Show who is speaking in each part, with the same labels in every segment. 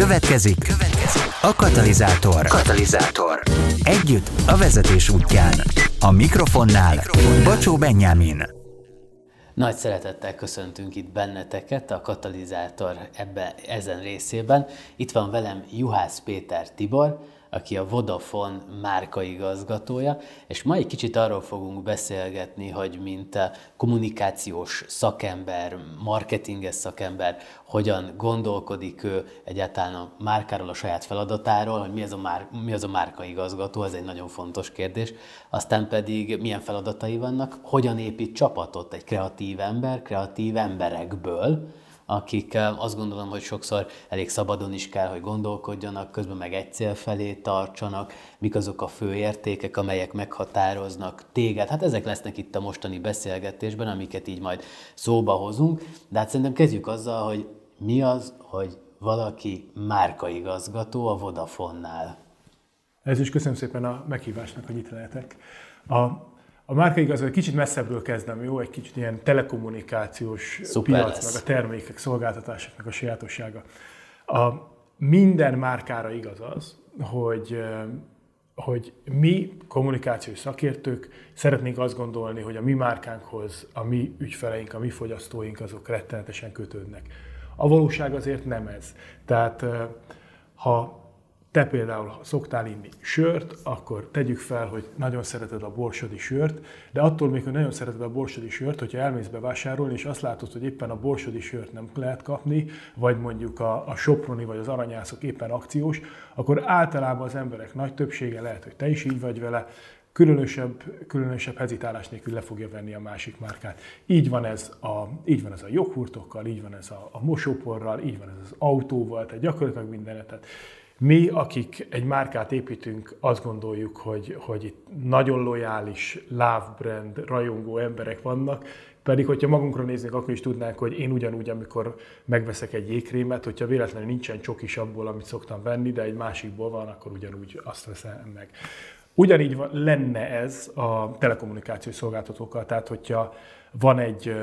Speaker 1: Következik, következik a katalizátor. Katalizátor. Együtt a vezetés útján. A mikrofonnál, mikrofonnál. Bacsó Benyámin.
Speaker 2: Nagy szeretettel köszöntünk itt benneteket a katalizátor ebbe, ezen részében. Itt van velem Juhász Péter Tibor, aki a Vodafone márkaigazgatója, és ma egy kicsit arról fogunk beszélgetni, hogy mint kommunikációs szakember, marketinges szakember, hogyan gondolkodik ő egyáltalán a márkáról, a saját feladatáról, hogy mi az a, már, mi az a márkaigazgató, ez egy nagyon fontos kérdés. Aztán pedig milyen feladatai vannak, hogyan épít csapatot egy kreatív ember, kreatív emberekből, akik azt gondolom, hogy sokszor elég szabadon is kell, hogy gondolkodjanak, közben meg egy cél felé tartsanak, mik azok a fő értékek, amelyek meghatároznak téged. Hát ezek lesznek itt a mostani beszélgetésben, amiket így majd szóba hozunk, de hát szerintem kezdjük azzal, hogy mi az, hogy valaki márkaigazgató a Vodafonnál.
Speaker 3: Ez is köszönöm szépen a meghívásnak, hogy itt lehetek. A a márka igaz, hogy kicsit messzebbről kezdem, jó? Egy kicsit ilyen telekommunikációs Szuper piac, lesz. meg a termékek, szolgáltatásoknak a sajátossága. A minden márkára igaz az, hogy hogy mi kommunikációs szakértők szeretnénk azt gondolni, hogy a mi márkánkhoz a mi ügyfeleink, a mi fogyasztóink azok rettenetesen kötődnek. A valóság azért nem ez. Tehát ha te például, szoktál inni sört, akkor tegyük fel, hogy nagyon szereted a borsodi sört, de attól még, hogy nagyon szereted a borsodi sört, hogyha elmész bevásárolni, és azt látod, hogy éppen a borsodi sört nem lehet kapni, vagy mondjuk a, a soproni vagy az aranyászok éppen akciós, akkor általában az emberek nagy többsége lehet, hogy te is így vagy vele, különösebb, különösebb hezitálás nélkül le fogja venni a másik márkát. Így van ez a, így van ez a joghurtokkal, így van ez a, a mosóporral, így van ez az autóval, tehát gyakorlatilag mindenetet. Mi, akik egy márkát építünk, azt gondoljuk, hogy, hogy itt nagyon lojális love brand, rajongó emberek vannak, pedig, hogyha magunkra néznék, akkor is tudnánk, hogy én ugyanúgy, amikor megveszek egy jégkrémet, hogyha véletlenül nincsen csokis abból, amit szoktam venni, de egy másikból van, akkor ugyanúgy azt veszem meg. Ugyanígy van, lenne ez a telekommunikációs szolgáltatókkal, tehát hogyha van egy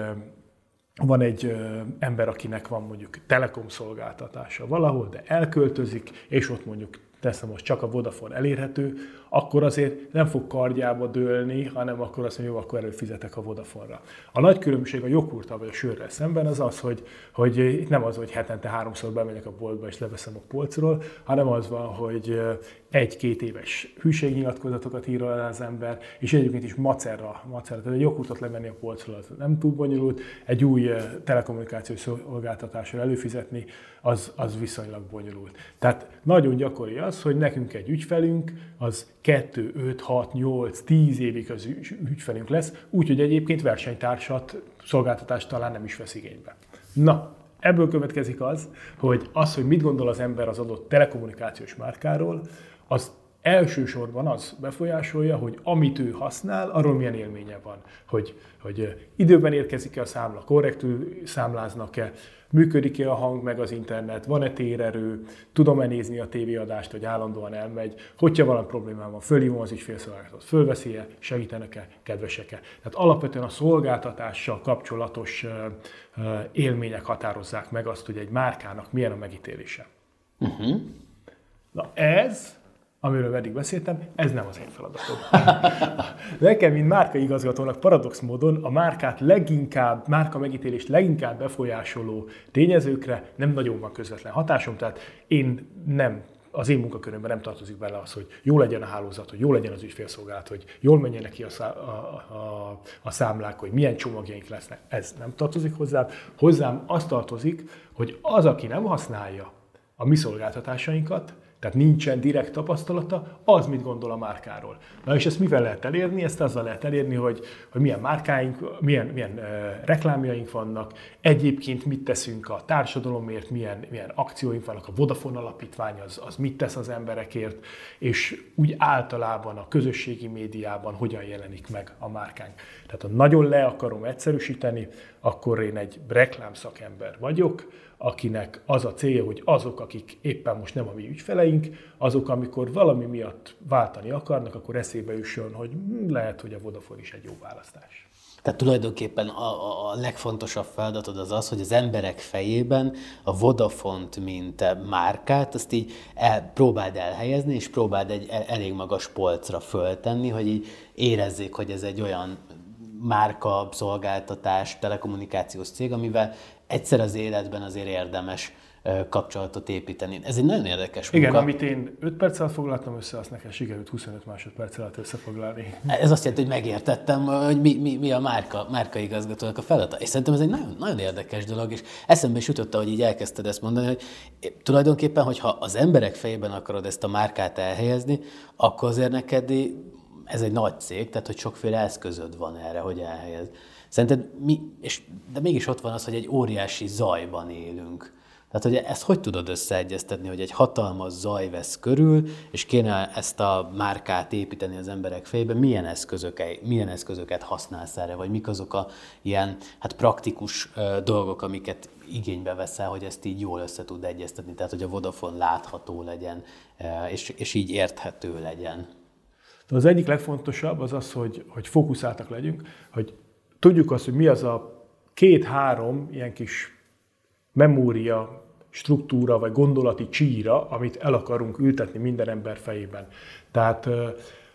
Speaker 3: van egy ember, akinek van mondjuk telekom szolgáltatása valahol, de elköltözik, és ott mondjuk teszem most csak a Vodafone elérhető, akkor azért nem fog kardjába dőlni, hanem akkor azt mondja, jó, akkor előfizetek a Vodafone-ra. A nagy különbség a joghurta vagy a sörrel szemben az az, hogy, hogy nem az, hogy hetente háromszor bemegyek a boltba és leveszem a polcról, hanem az van, hogy egy-két éves hűségnyilatkozatokat ír alá az ember, és egyébként is macerra, macerra. Tehát egy joghurtot levenni a polcról nem túl bonyolult, egy új telekommunikációs szolgáltatásra előfizetni, az, az viszonylag bonyolult. Tehát nagyon gyakori az, hogy nekünk egy ügyfelünk az 2, 5, 6, 8, 10 évig az ügyfelünk lesz, úgyhogy egyébként versenytársat, szolgáltatást talán nem is vesz igénybe. Na, ebből következik az, hogy az, hogy mit gondol az ember az adott telekommunikációs márkáról, az elsősorban az befolyásolja, hogy amit ő használ, arról milyen élménye van. Hogy, hogy időben érkezik-e a számla, korrektül számláznak-e, működik-e a hang meg az internet, van-e térerő, tudom-e nézni a tévéadást, hogy állandóan elmegy, hogyha valami problémám van, fölhívom az ügyfélszolgálatot, fölveszi-e, segítenek-e, kedvesek-e. Tehát alapvetően a szolgáltatással kapcsolatos élmények határozzák meg azt, hogy egy márkának milyen a megítélése. Uh-huh. Na ez amiről eddig beszéltem, ez nem az én feladatom. Nekem, mint márkaigazgatónak paradox módon a márkát leginkább, márka megítélést leginkább befolyásoló tényezőkre nem nagyon van közvetlen hatásom, tehát én nem az én munkakörömben nem tartozik bele az, hogy jó legyen a hálózat, hogy jó legyen az ügyfélszolgálat, hogy jól menjenek ki a, szá- a, a, a számlák, hogy milyen csomagjaink lesznek. Ez nem tartozik hozzám. Hozzám az tartozik, hogy az, aki nem használja a mi szolgáltatásainkat, tehát nincsen direkt tapasztalata, az mit gondol a márkáról. Na és ezt mivel lehet elérni? Ezt azzal lehet elérni, hogy, hogy milyen márkáink, milyen, milyen uh, reklámjaink vannak, egyébként mit teszünk a társadalomért, milyen, milyen akcióink vannak, a Vodafone alapítvány az, az mit tesz az emberekért, és úgy általában a közösségi médiában hogyan jelenik meg a márkánk. Tehát ha nagyon le akarom egyszerűsíteni, akkor én egy reklámszakember vagyok, akinek az a célja, hogy azok, akik éppen most nem a mi ügyfeleink, azok, amikor valami miatt váltani akarnak, akkor eszébe jusson, hogy hm, lehet, hogy a Vodafone is egy jó választás.
Speaker 2: Tehát tulajdonképpen a, a, legfontosabb feladatod az az, hogy az emberek fejében a Vodafont, mint márkát, azt így el, próbáld elhelyezni, és próbáld egy elég magas polcra föltenni, hogy így érezzék, hogy ez egy olyan márka, szolgáltatás, telekommunikációs cég, amivel egyszer az életben azért érdemes kapcsolatot építeni. Ez egy nagyon érdekes
Speaker 3: munka. Igen, amit én 5 perc alatt foglaltam össze, azt nekem sikerült 25 másodperc alatt összefoglalni.
Speaker 2: Ez azt jelenti, hogy megértettem, hogy mi, mi, mi a márka, márka igazgatónak a feladata. És szerintem ez egy nagyon, nagyon érdekes dolog, és eszembe is jutott, hogy így elkezdted ezt mondani, hogy tulajdonképpen, hogyha az emberek fejében akarod ezt a márkát elhelyezni, akkor azért neked ez egy nagy cég, tehát hogy sokféle eszközöd van erre, hogy elhelyez. Szerinted mi, és, de mégis ott van az, hogy egy óriási zajban élünk. Tehát, hogy ezt hogy tudod összeegyeztetni, hogy egy hatalmas zaj vesz körül, és kéne ezt a márkát építeni az emberek fejében, milyen, eszközök, milyen eszközöket használsz erre, vagy mik azok a ilyen hát praktikus dolgok, amiket igénybe veszel, hogy ezt így jól össze tud egyeztetni, tehát hogy a Vodafone látható legyen, és, és így érthető legyen.
Speaker 3: De az egyik legfontosabb az az, hogy, hogy fókuszáltak legyünk, hogy tudjuk azt, hogy mi az a két-három ilyen kis memória struktúra vagy gondolati csíra, amit el akarunk ültetni minden ember fejében. Tehát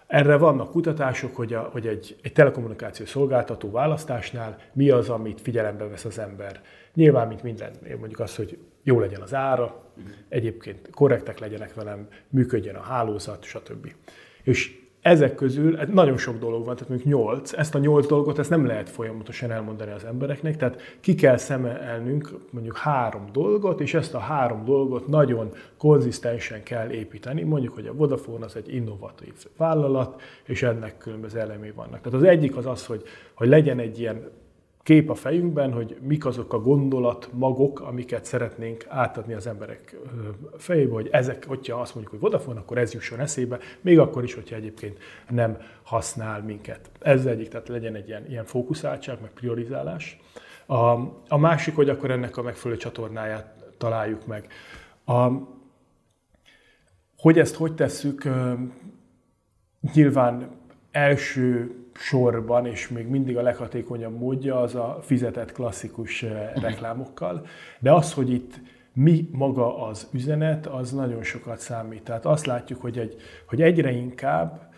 Speaker 3: erre vannak kutatások, hogy, a, hogy egy, egy telekommunikációs szolgáltató választásnál mi az, amit figyelembe vesz az ember. Nyilván, mint minden, mondjuk az, hogy jó legyen az ára, egyébként korrektek legyenek velem, működjön a hálózat, stb. És ezek közül nagyon sok dolog van, tehát mondjuk nyolc, ezt a nyolc dolgot ezt nem lehet folyamatosan elmondani az embereknek, tehát ki kell szemelnünk mondjuk három dolgot, és ezt a három dolgot nagyon konzisztensen kell építeni. Mondjuk, hogy a Vodafone az egy innovatív vállalat, és ennek különböző elemei vannak. Tehát az egyik az az, hogy, hogy legyen egy ilyen kép a fejünkben, hogy mik azok a gondolat magok, amiket szeretnénk átadni az emberek fejébe, hogy ezek, hogyha azt mondjuk, hogy Vodafone, akkor ez jusson eszébe, még akkor is, hogyha egyébként nem használ minket. Ez egyik, tehát legyen egy ilyen, ilyen fókuszáltság, meg priorizálás. A, a másik, hogy akkor ennek a megfelelő csatornáját találjuk meg. A, hogy ezt hogy tesszük, nyilván első sorban, és még mindig a leghatékonyabb módja az a fizetett klasszikus mhm. reklámokkal. De az, hogy itt mi maga az üzenet, az nagyon sokat számít. Tehát azt látjuk, hogy, egy, hogy egyre inkább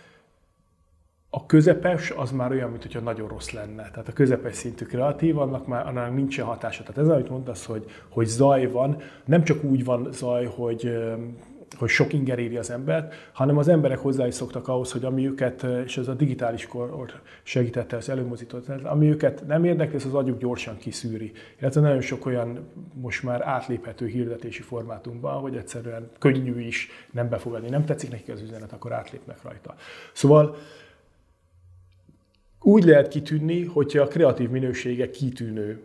Speaker 3: a közepes az már olyan, mintha nagyon rossz lenne. Tehát a közepes szintű kreatív, annak már annak nincsen hatása. Tehát ez, amit mondasz, hogy, hogy zaj van, nem csak úgy van zaj, hogy hogy sok inger éri az embert, hanem az emberek hozzá is szoktak ahhoz, hogy ami őket, és ez a digitális kor segítette, az előmozított, ami őket nem érdekli, ez az agyuk gyorsan kiszűri. Illetve nagyon sok olyan most már átléphető hirdetési formátumban, hogy egyszerűen könnyű is nem befogadni. Nem tetszik neki az üzenet, akkor átlépnek rajta. Szóval úgy lehet kitűnni, hogyha a kreatív minősége kitűnő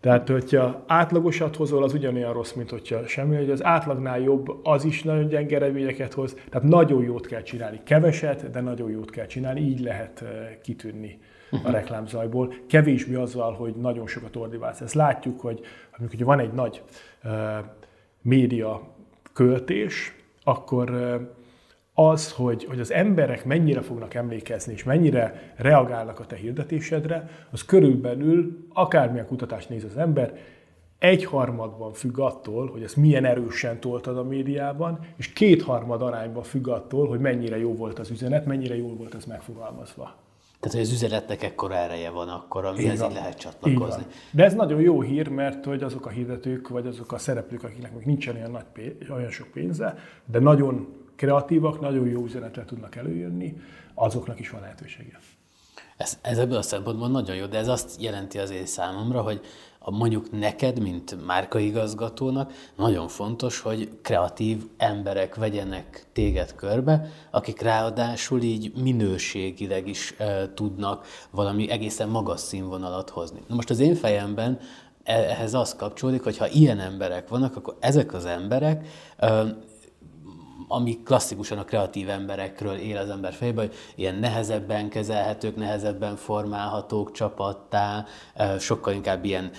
Speaker 3: tehát, hogyha átlagosat hozol, az ugyanolyan rossz, mint hogyha semmi, hogy az átlagnál jobb, az is nagyon gyenge eredményeket hoz. Tehát nagyon jót kell csinálni. Keveset, de nagyon jót kell csinálni, így lehet eh, kitűnni a mhm. reklámzajból. Kevésbé azzal, hogy nagyon sokat ordibálsz. Ezt látjuk, hogy amikor van egy nagy uh, média költés, akkor uh, az, hogy, hogy az emberek mennyire fognak emlékezni, és mennyire reagálnak a te hirdetésedre, az körülbelül, akármilyen kutatást néz az ember, egyharmadban függ attól, hogy ezt milyen erősen toltad a médiában, és kétharmad arányban függ attól, hogy mennyire jó volt az üzenet, mennyire jól volt ez megfogalmazva.
Speaker 2: Tehát, hogy az üzenetnek ekkora ereje van akkor, amihez így lehet csatlakozni.
Speaker 3: De ez nagyon jó hír, mert hogy azok a hirdetők, vagy azok a szereplők, akiknek még nincsen olyan, nagy pénz, olyan sok pénze, de nagyon kreatívak, nagyon jó üzenetre tudnak előjönni, azoknak is van lehetősége.
Speaker 2: Ez, ez ebből a szempontból nagyon jó, de ez azt jelenti azért számomra, hogy a, mondjuk neked, mint márkaigazgatónak nagyon fontos, hogy kreatív emberek vegyenek téged körbe, akik ráadásul így minőségileg is e, tudnak valami egészen magas színvonalat hozni. Na most az én fejemben e, ehhez az kapcsolódik, hogy ha ilyen emberek vannak, akkor ezek az emberek ami klasszikusan a kreatív emberekről él az ember fejében, hogy ilyen nehezebben kezelhetők, nehezebben formálhatók csapattá, sokkal inkább ilyen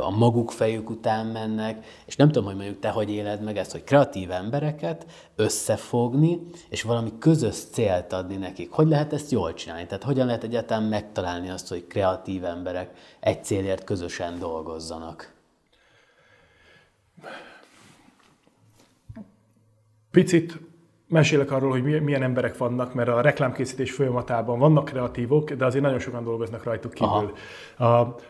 Speaker 2: a maguk fejük után mennek, és nem tudom, hogy mondjuk te hogy éled meg ezt, hogy kreatív embereket összefogni, és valami közös célt adni nekik. Hogy lehet ezt jól csinálni? Tehát hogyan lehet egyáltalán megtalálni azt, hogy kreatív emberek egy célért közösen dolgozzanak?
Speaker 3: Picit mesélek arról, hogy milyen emberek vannak, mert a reklámkészítés folyamatában vannak kreatívok, de azért nagyon sokan dolgoznak rajtuk kívül. A,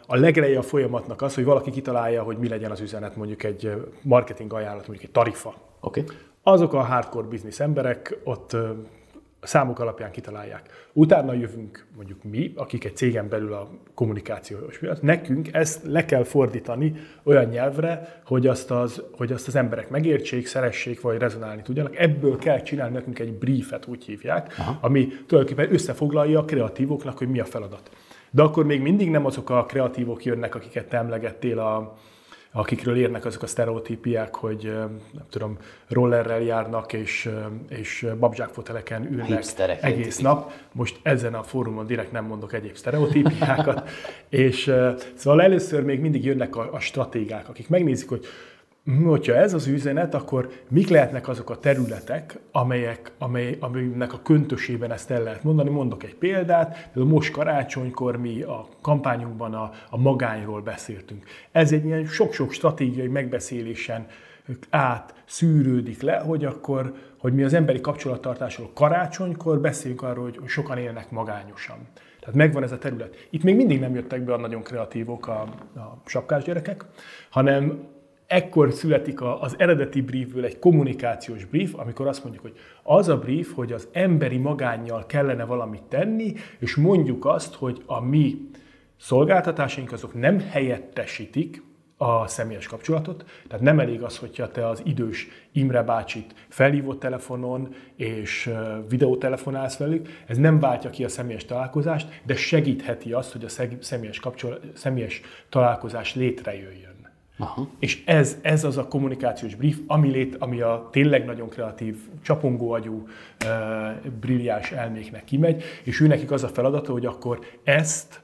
Speaker 3: a legeleje a folyamatnak az, hogy valaki kitalálja, hogy mi legyen az üzenet, mondjuk egy marketing ajánlat, mondjuk egy tarifa.
Speaker 2: Okay.
Speaker 3: Azok a hardcore business emberek ott számok alapján kitalálják. Utána jövünk mondjuk mi, akik egy cégen belül a kommunikációs miatt, nekünk ezt le kell fordítani olyan nyelvre, hogy azt az, hogy azt az emberek megértsék, szeressék, vagy rezonálni tudjanak. Ebből kell csinálni nekünk egy briefet, úgy hívják, Aha. ami tulajdonképpen összefoglalja a kreatívoknak, hogy mi a feladat. De akkor még mindig nem azok a kreatívok jönnek, akiket te emlegettél a, akikről érnek azok a sztereotípiák, hogy nem tudom, rollerrel járnak és, és babzsákfoteleken ülnek Hipsterek egész nap. Most ezen a fórumon direkt nem mondok egyéb sztereotípiákat. és szóval először még mindig jönnek a, a stratégák, akik megnézik, hogy hogyha ez az üzenet, akkor mik lehetnek azok a területek, amelyek, amely, amelynek a köntösében ezt el lehet mondani. Mondok egy példát, például most karácsonykor mi a kampányunkban a, a magányról beszéltünk. Ez egy ilyen sok-sok stratégiai megbeszélésen át szűrődik le, hogy akkor, hogy mi az emberi kapcsolattartásról karácsonykor beszéljünk arról, hogy sokan élnek magányosan. Tehát megvan ez a terület. Itt még mindig nem jöttek be a nagyon kreatívok a, a sapkás gyerekek, hanem ekkor születik az eredeti briefből egy kommunikációs brief, amikor azt mondjuk, hogy az a brief, hogy az emberi magánnyal kellene valamit tenni, és mondjuk azt, hogy a mi szolgáltatásaink azok nem helyettesítik a személyes kapcsolatot. Tehát nem elég az, hogyha te az idős Imre bácsit felhívott telefonon és videótelefonálsz velük, ez nem váltja ki a személyes találkozást, de segítheti azt, hogy a személyes, kapcsolat, személyes találkozás létrejöjjön. Aha. És ez, ez az a kommunikációs brief, ami, lét, ami a tényleg nagyon kreatív, csapongóagyú, uh, brilliás elméknek kimegy, és ő nekik az a feladata, hogy akkor ezt,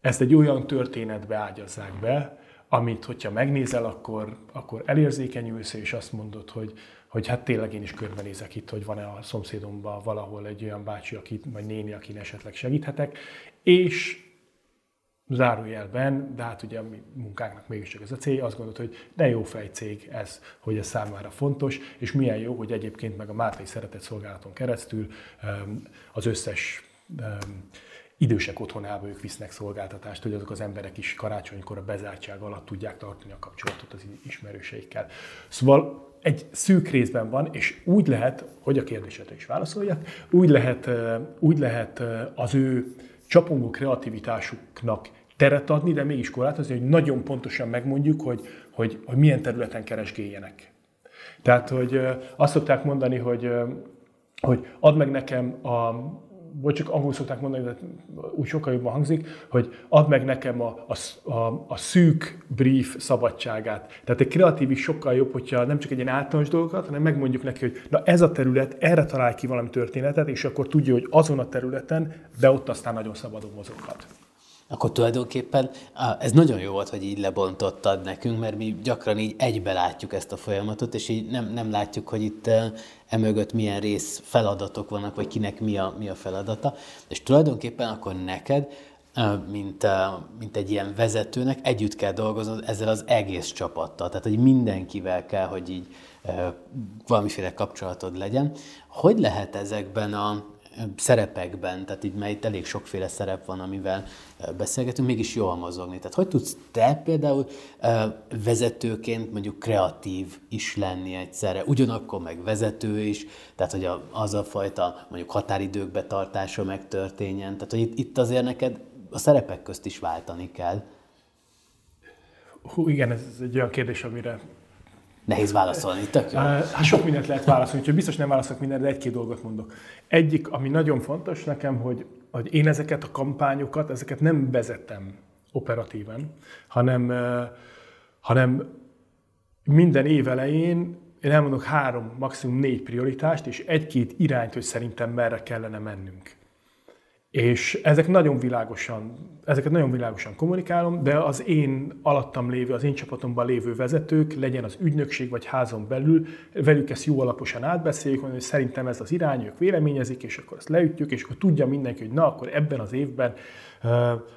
Speaker 3: ezt egy olyan történetbe ágyazzák be, amit, hogyha megnézel, akkor, akkor elérzékenyülsz, és azt mondod, hogy, hogy hát tényleg én is körbenézek itt, hogy van-e a szomszédomban valahol egy olyan bácsi, aki, vagy néni, akin esetleg segíthetek, és zárójelben, de hát ugye a mi munkánknak mégiscsak ez a célja, azt gondolt, hogy de jó fejcég ez, hogy ez számára fontos, és milyen jó, hogy egyébként meg a Mártai Szeretett Szolgálaton keresztül az összes idősek otthonába ők visznek szolgáltatást, hogy azok az emberek is karácsonykor a bezártság alatt tudják tartani a kapcsolatot az ismerőseikkel. Szóval egy szűk részben van, és úgy lehet, hogy a kérdésetre is válaszoljak, úgy lehet, úgy lehet az ő csapongó kreativitásuknak teret adni, de mégis korlátozni, hogy nagyon pontosan megmondjuk, hogy, hogy, hogy milyen területen keresgéljenek. Tehát, hogy azt szokták mondani, hogy, hogy add meg nekem a, vagy csak angol szokták mondani, de úgy sokkal jobban hangzik, hogy add meg nekem a, a, a, a szűk brief szabadságát. Tehát egy kreatív is sokkal jobb, hogyha nem csak egy ilyen általános dolgokat, hanem megmondjuk neki, hogy na ez a terület, erre találj ki valami történetet, és akkor tudja, hogy azon a területen, de ott aztán nagyon szabadon mozoghat.
Speaker 2: Akkor tulajdonképpen ez nagyon jó volt, hogy így lebontottad nekünk, mert mi gyakran így egybe látjuk ezt a folyamatot, és így nem, nem látjuk, hogy itt emögött milyen rész feladatok vannak, vagy kinek mi a, mi a feladata. És tulajdonképpen akkor neked, mint, mint egy ilyen vezetőnek együtt kell dolgoznod ezzel az egész csapattal. Tehát, hogy mindenkivel kell, hogy így valamiféle kapcsolatod legyen. Hogy lehet ezekben a, szerepekben, tehát így mert elég sokféle szerep van, amivel beszélgetünk, mégis jól mozogni. Tehát hogy tudsz te például vezetőként mondjuk kreatív is lenni egyszerre, ugyanakkor meg vezető is, tehát hogy az a fajta mondjuk határidők betartása megtörténjen, tehát hogy itt, itt azért neked a szerepek közt is váltani kell.
Speaker 3: Hú, igen, ez egy olyan kérdés, amire
Speaker 2: Nehéz válaszolni, tök jó. Hát
Speaker 3: sok mindent lehet válaszolni, úgyhogy biztos nem válaszolok mindenre, de egy-két dolgot mondok. Egyik, ami nagyon fontos nekem, hogy, hogy én ezeket a kampányokat, ezeket nem vezetem operatíven, hanem, hanem minden év elején én elmondok három, maximum négy prioritást, és egy-két irányt, hogy szerintem merre kellene mennünk. És ezek nagyon világosan, ezeket nagyon világosan kommunikálom, de az én alattam lévő, az én csapatomban lévő vezetők, legyen az ügynökség vagy házon belül, velük ezt jó alaposan átbeszéljük, hogy szerintem ez az irány, ők véleményezik, és akkor ezt leütjük, és akkor tudja mindenki, hogy na, akkor ebben az évben,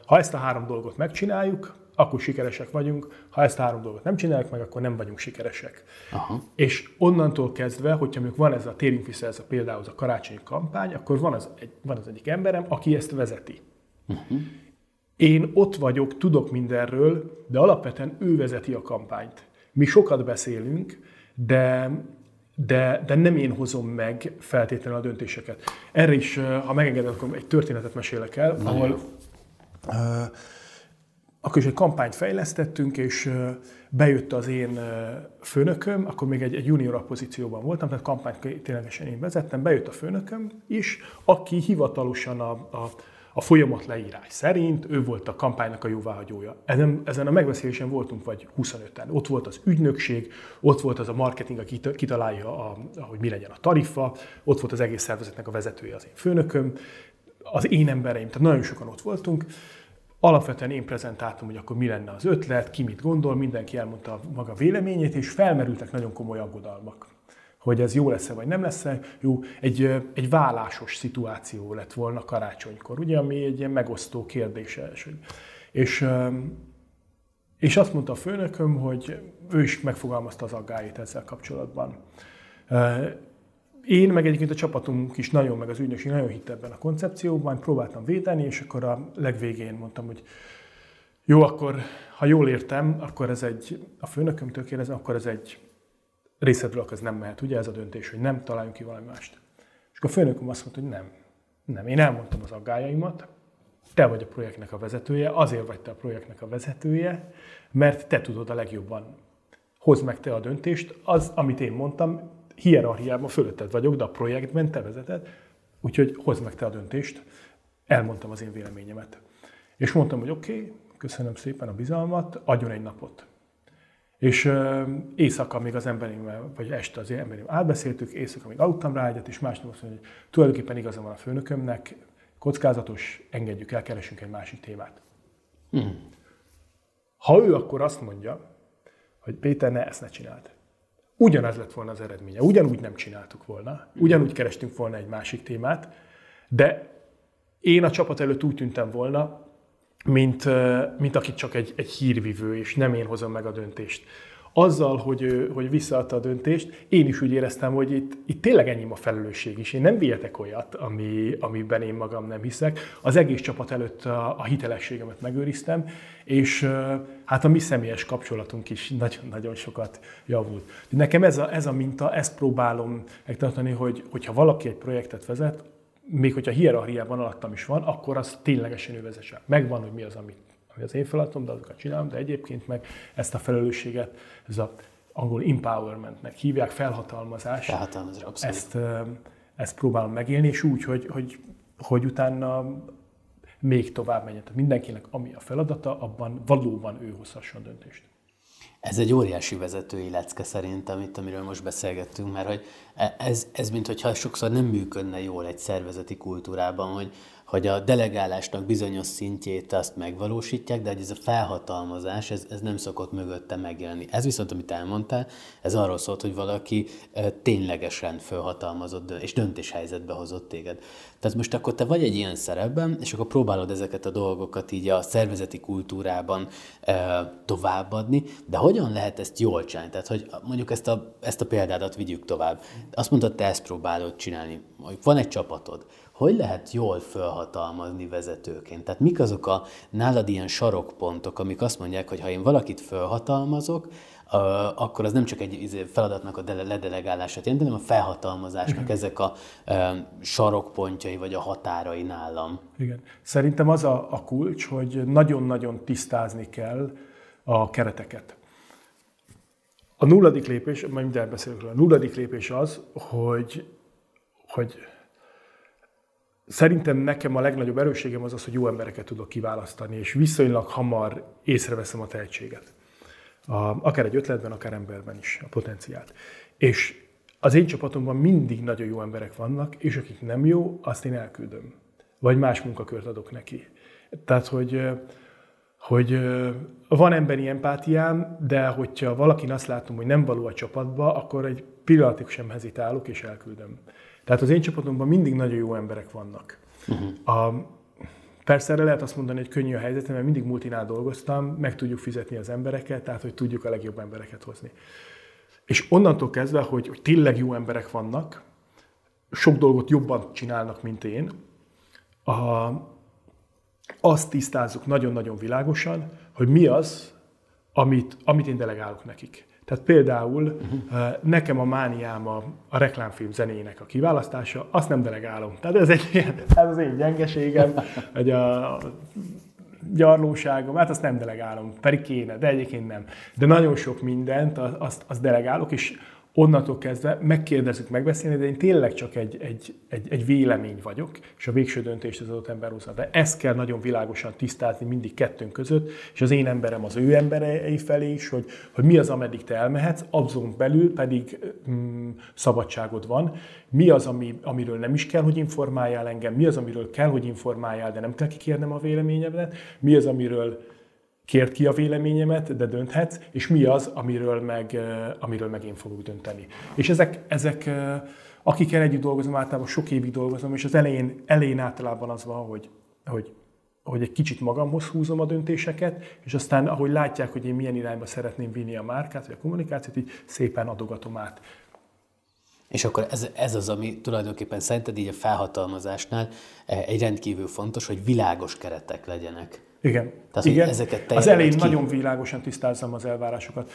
Speaker 3: ha ezt a három dolgot megcsináljuk, akkor sikeresek vagyunk, ha ezt a három dolgot nem csináljuk meg, akkor nem vagyunk sikeresek. Aha. És onnantól kezdve, hogyha mondjuk van ez a térünk vissza, ez a például az a karácsonyi kampány, akkor van az, egy, van az egyik emberem, aki ezt vezeti. Uh-huh. Én ott vagyok, tudok mindenről, de alapvetően ő vezeti a kampányt. Mi sokat beszélünk, de, de, de nem én hozom meg feltétlenül a döntéseket. Erre is, ha megengeded, akkor egy történetet mesélek el, ahol uh, akkor is egy kampányt fejlesztettünk, és bejött az én főnököm, akkor még egy, egy junior pozícióban voltam, tehát kampányt ténylegesen én vezettem, bejött a főnököm is, aki hivatalosan a, a, a folyamat leírás szerint ő volt a kampánynak a jóváhagyója. Ezen, ezen a megbeszélésen voltunk vagy 25-en. Ott volt az ügynökség, ott volt az a marketing, aki kitalálja, a, hogy mi legyen a tarifa, ott volt az egész szervezetnek a vezetője, az én főnököm, az én embereim, tehát nagyon sokan ott voltunk, Alapvetően én prezentáltam, hogy akkor mi lenne az ötlet, ki mit gondol, mindenki elmondta maga véleményét, és felmerültek nagyon komoly aggodalmak hogy ez jó lesz-e vagy nem lesz-e. Jó, egy, egy vállásos szituáció lett volna karácsonykor, ugye, ami egy ilyen megosztó kérdéses. És, és azt mondta a főnököm, hogy ő is megfogalmazta az aggáit ezzel kapcsolatban. Én, meg egyébként a csapatunk is nagyon, meg az ügynökség nagyon hitt ebben a koncepcióban, próbáltam védeni, és akkor a legvégén mondtam, hogy jó, akkor ha jól értem, akkor ez egy, a főnökömtől kérdezem, akkor ez egy részedről ez nem mehet, ugye ez a döntés, hogy nem találjunk ki valami mást. És akkor a főnököm azt mondta, hogy nem. Nem, én elmondtam az aggájaimat, te vagy a projektnek a vezetője, azért vagy te a projektnek a vezetője, mert te tudod a legjobban. Hozd meg te a döntést, az, amit én mondtam, hierarchiában fölötted vagyok, de a projektben te vezeted, úgyhogy hozd meg te a döntést. Elmondtam az én véleményemet. És mondtam, hogy oké, okay, köszönöm szépen a bizalmat, adjon egy napot. És uh, éjszaka még az emberimmel, vagy este az emberim átbeszéltük, éjszaka még aludtam rá egyet, és másnap azt mondja, hogy tulajdonképpen igaza van a főnökömnek, kockázatos, engedjük el, keresünk egy másik témát. Hmm. Ha ő akkor azt mondja, hogy Péter, ne ezt ne csináld, ugyanaz lett volna az eredménye. Ugyanúgy nem csináltuk volna, ugyanúgy kerestünk volna egy másik témát, de én a csapat előtt úgy tűntem volna, mint, mint aki csak egy, egy hírvivő, és nem én hozom meg a döntést azzal, hogy, hogy visszaadta a döntést, én is úgy éreztem, hogy itt, itt tényleg ennyi a felelősség is. Én nem vihetek olyat, ami, amiben én magam nem hiszek. Az egész csapat előtt a, a hitelességemet megőriztem, és hát a mi személyes kapcsolatunk is nagyon-nagyon sokat javult. Nekem ez a, ez a minta, ezt próbálom megtartani, hogy, hogyha valaki egy projektet vezet, még hogyha hierarchiában alattam is van, akkor az ténylegesen ő vezesse. Megvan, hogy mi az, amit ami az én feladatom, de azokat csinálom, de egyébként meg ezt a felelősséget, ez a angol empowermentnek hívják, felhatalmazás.
Speaker 2: Felhatalmazás, abszolút.
Speaker 3: Ezt, ezt próbálom megélni, és úgy, hogy, hogy, hogy utána még tovább menjen. Tehát mindenkinek ami a feladata, abban valóban ő hozhasson döntést.
Speaker 2: Ez egy óriási vezetői lecke szerintem itt, amiről most beszélgettünk, mert hogy e, ez, ez mintha sokszor nem működne jól egy szervezeti kultúrában, hogy hogy a delegálásnak bizonyos szintjét azt megvalósítják, de hogy ez a felhatalmazás, ez, ez nem szokott mögötte megjelenni. Ez viszont, amit elmondtál, ez arról szólt, hogy valaki ténylegesen felhatalmazott és döntéshelyzetbe hozott téged. Tehát most akkor te vagy egy ilyen szerepben, és akkor próbálod ezeket a dolgokat így a szervezeti kultúrában e, továbbadni, de hogyan lehet ezt jól csinálni? Tehát, hogy mondjuk ezt a, ezt a példádat vigyük tovább. Azt mondtad, te ezt próbálod csinálni. Van egy csapatod, hogy lehet jól felhatalmazni vezetőként? Tehát mik azok a nálad ilyen sarokpontok, amik azt mondják, hogy ha én valakit felhatalmazok, akkor az nem csak egy izé, feladatnak a ledelegálását jelenti, hanem a felhatalmazásnak ezek a sarokpontjai vagy a határai nálam.
Speaker 3: Igen. Szerintem az a, a kulcs, hogy nagyon-nagyon tisztázni kell a kereteket. A nulladik lépés, majd mindjárt beszélünk róla, a nulladik lépés az, hogy, hogy Szerintem nekem a legnagyobb erősségem az az, hogy jó embereket tudok kiválasztani, és viszonylag hamar észreveszem a tehetséget. A, akár egy ötletben, akár emberben is a potenciált. És az én csapatomban mindig nagyon jó emberek vannak, és akik nem jó, azt én elküldöm. Vagy más munkakört adok neki. Tehát, hogy, hogy van emberi empátiám, de hogyha valakin azt látom, hogy nem való a csapatba, akkor egy pillanatig sem hezitálok, és elküldöm. Tehát az én csapatomban mindig nagyon jó emberek vannak. Uh-huh. A, persze erre lehet azt mondani, hogy könnyű a helyzet, mert mindig multinál dolgoztam, meg tudjuk fizetni az embereket, tehát hogy tudjuk a legjobb embereket hozni. És onnantól kezdve, hogy, hogy tényleg jó emberek vannak, sok dolgot jobban csinálnak, mint én, a, azt tisztázzuk nagyon-nagyon világosan, hogy mi az, amit, amit én delegálok nekik. Tehát például uh-huh. nekem a mániám a, a reklámfilm zenének a kiválasztása, azt nem delegálom. Tehát ez, egy, ez az én gyengeségem, hogy a gyarlóságom, hát azt nem delegálom, pedig kéne, de egyébként nem. De nagyon sok mindent azt, azt delegálok, és onnantól kezdve megkérdezzük megbeszélni, de én tényleg csak egy, egy, egy, egy vélemény vagyok, és a végső döntést az adott ember hozza. De ezt kell nagyon világosan tisztázni mindig kettőnk között, és az én emberem az ő emberei felé is, hogy, hogy mi az, ameddig te elmehetsz, azon belül pedig mm, szabadságod van. Mi az, ami, amiről nem is kell, hogy informáljál engem, mi az, amiről kell, hogy informáljál, de nem kell kikérnem a véleményemet, mi az, amiről kérd ki a véleményemet, de dönthetsz, és mi az, amiről meg, amiről meg én fogok dönteni. És ezek, ezek akikkel együtt dolgozom, általában sok évig dolgozom, és az elején, elején általában az van, hogy, hogy, hogy egy kicsit magamhoz húzom a döntéseket, és aztán, ahogy látják, hogy én milyen irányba szeretném vinni a márkát, vagy a kommunikációt, így szépen adogatom át.
Speaker 2: És akkor ez, ez az, ami tulajdonképpen szerinted így a felhatalmazásnál egy rendkívül fontos, hogy világos keretek legyenek.
Speaker 3: Igen.
Speaker 2: Tehát,
Speaker 3: Igen.
Speaker 2: ezeket
Speaker 3: az elején ki... nagyon világosan tisztázzam az elvárásokat.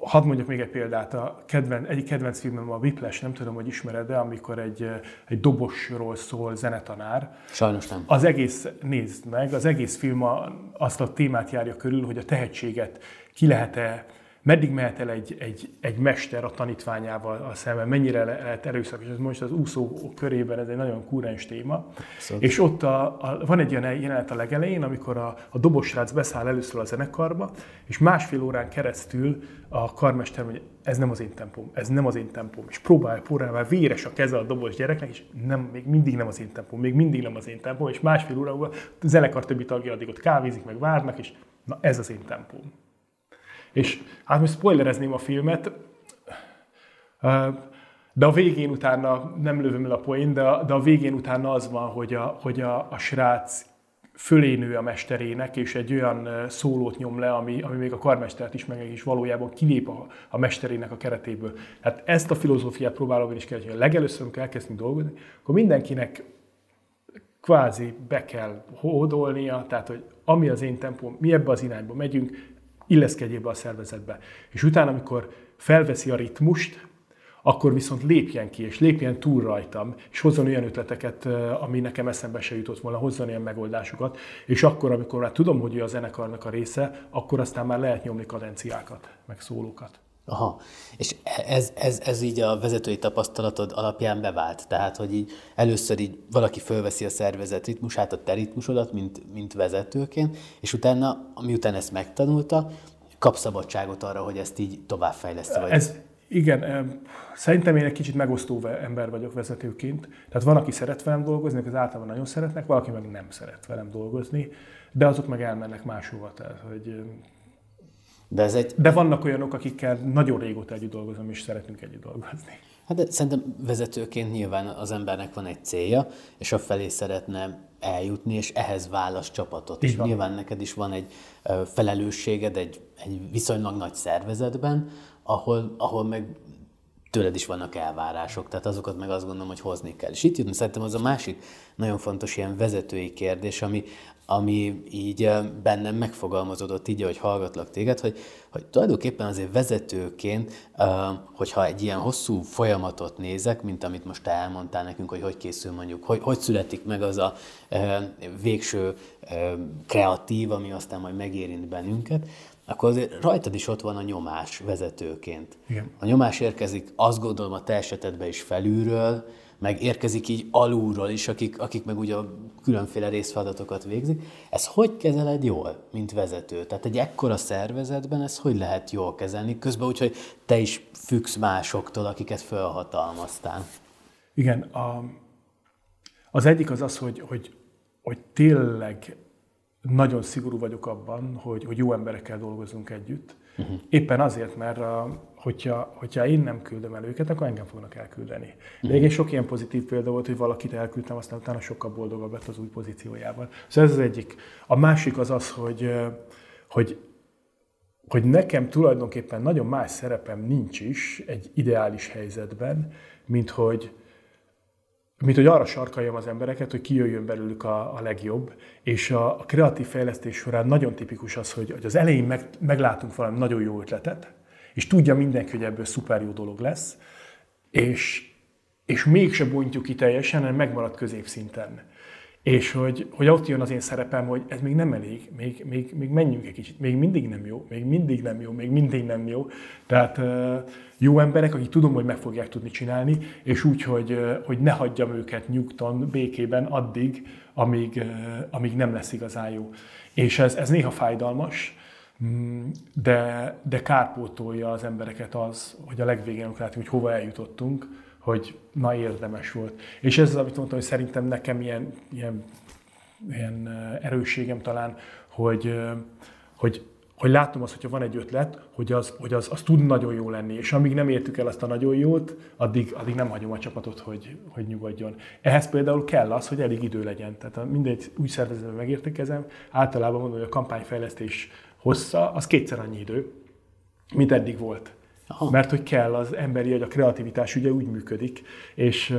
Speaker 3: Hadd mondjak még egy példát. A kedven, egyik kedvenc filmem a Whiplash, nem tudom, hogy ismered de amikor egy, egy dobosról szól zenetanár.
Speaker 2: Sajnos nem.
Speaker 3: Az egész, nézd meg, az egész film a, azt a témát járja körül, hogy a tehetséget ki lehet-e meddig mehet el egy, egy, egy mester a tanítványával a szemben, mennyire lehet erőszakos. Ez most az úszó körében ez egy nagyon kúrens téma. Szóval. És ott a, a, van egy olyan jelenet a legelején, amikor a, a dobosrác beszáll először a zenekarba, és másfél órán keresztül a karmester mondja, ez nem az én tempóm, ez nem az én tempóm, és próbálja, próbálja, véres a keze a dobos gyereknek, és nem, még mindig nem az én tempóm, még mindig nem az én tempóm, és másfél óra a zenekar többi tagja addig ott kávézik, meg várnak, és na ez az én tempóm. És hát most spoilerezném a filmet, de a végén utána, nem lövöm el a poén, de a, de a végén utána az van, hogy a, hogy a, a srác fölénő a mesterének, és egy olyan szólót nyom le, ami, ami még a karmestert is meg is valójában kilép a, a mesterének a keretéből. Hát ezt a filozófiát próbálom én is kell, hogy legelőször, amikor elkezdünk dolgozni, akkor mindenkinek kvázi be kell hódolnia, tehát hogy ami az én tempóm, mi ebbe az irányba megyünk, illeszkedjél be a szervezetbe. És utána, amikor felveszi a ritmust, akkor viszont lépjen ki, és lépjen túl rajtam, és hozzon olyan ötleteket, ami nekem eszembe se jutott volna, hozzon ilyen megoldásokat, és akkor, amikor már tudom, hogy ő a zenekarnak a része, akkor aztán már lehet nyomni kadenciákat, meg szólókat.
Speaker 2: Aha, és ez, ez, ez így a vezetői tapasztalatod alapján bevált? Tehát, hogy így először így valaki fölveszi a szervezet ritmusát, a te ritmusodat, mint, mint vezetőként, és utána, miután ezt megtanulta, kap szabadságot arra, hogy ezt így továbbfejleszti? Vagy...
Speaker 3: Ez, igen, szerintem én egy kicsit megosztó ember vagyok vezetőként. Tehát van, aki szeret velem dolgozni, az általában nagyon szeretnek, valaki meg nem szeret velem dolgozni, de azok meg elmennek máshova. Tehát, hogy de, ez egy... de vannak olyanok, akikkel nagyon régóta együtt dolgozom, és szeretünk együtt dolgozni.
Speaker 2: Hát de szerintem vezetőként nyilván az embernek van egy célja, és a felé szeretne eljutni, és ehhez választ csapatot. És nyilván neked is van egy felelősséged egy, egy viszonylag nagy szervezetben, ahol, ahol meg tőled is vannak elvárások, tehát azokat meg azt gondolom, hogy hozni kell. És itt jön szerintem az a másik nagyon fontos ilyen vezetői kérdés, ami, ami így bennem megfogalmazódott így, hogy hallgatlak téged, hogy, hogy tulajdonképpen azért vezetőként, hogyha egy ilyen hosszú folyamatot nézek, mint amit most te elmondtál nekünk, hogy hogy készül mondjuk, hogy, hogy születik meg az a végső kreatív, ami aztán majd megérint bennünket, akkor azért rajtad is ott van a nyomás vezetőként.
Speaker 3: Igen.
Speaker 2: A nyomás érkezik, azt gondolom a te esetedben is felülről, meg érkezik így alulról is, akik, akik meg ugye a különféle részfeladatokat végzik. Ez hogy kezeled jól, mint vezető? Tehát egy ekkora szervezetben ez hogy lehet jól kezelni, közben úgy, hogy te is függsz másoktól, akiket felhatalmaztál?
Speaker 3: Igen, a, az egyik az az, hogy, hogy, hogy tényleg nagyon szigorú vagyok abban, hogy, hogy jó emberekkel dolgozunk együtt. Uh-huh. Éppen azért, mert a, hogyha, hogyha én nem küldöm el őket, akkor engem fognak elküldeni. De igen, sok ilyen pozitív példa volt, hogy valakit elküldtem, aztán utána sokkal boldogabb lett az új pozíciójával. Szóval ez az egyik. A másik az az, hogy, hogy, hogy nekem tulajdonképpen nagyon más szerepem nincs is egy ideális helyzetben, mint hogy, mint hogy arra sarkaljam az embereket, hogy kijöjjön belőlük a, a legjobb, és a, a kreatív fejlesztés során nagyon tipikus az, hogy, hogy az elején meg, meglátunk valami nagyon jó ötletet, és tudja mindenki, hogy ebből szuper jó dolog lesz, és, és mégse bontjuk ki teljesen, hanem megmarad középszinten. És hogy, hogy ott jön az én szerepem, hogy ez még nem elég, még, még, még menjünk egy kicsit, még mindig nem jó, még mindig nem jó, még mindig nem jó. Tehát jó emberek, akik tudom, hogy meg fogják tudni csinálni, és úgy, hogy, hogy ne hagyjam őket nyugton, békében addig, amíg, amíg nem lesz igazán jó. És ez, ez néha fájdalmas, de, de kárpótolja az embereket az, hogy a legvégén, amikor látjuk, hogy hova eljutottunk, hogy na érdemes volt. És ez az, amit mondtam, hogy szerintem nekem ilyen, ilyen, ilyen erősségem talán, hogy, hogy, hogy látom azt, hogyha van egy ötlet, hogy az, hogy az, az tud nagyon jó lenni, és amíg nem értük el azt a nagyon jót, addig, addig nem hagyom a csapatot, hogy, hogy nyugodjon. Ehhez például kell az, hogy elég idő legyen. Tehát mindegy új szervezetben megértekezem, általában mondom, hogy a kampányfejlesztés hossza, az kétszer annyi idő, mint eddig volt. Aha. Mert hogy kell az emberi, hogy a kreativitás ugye úgy működik, és,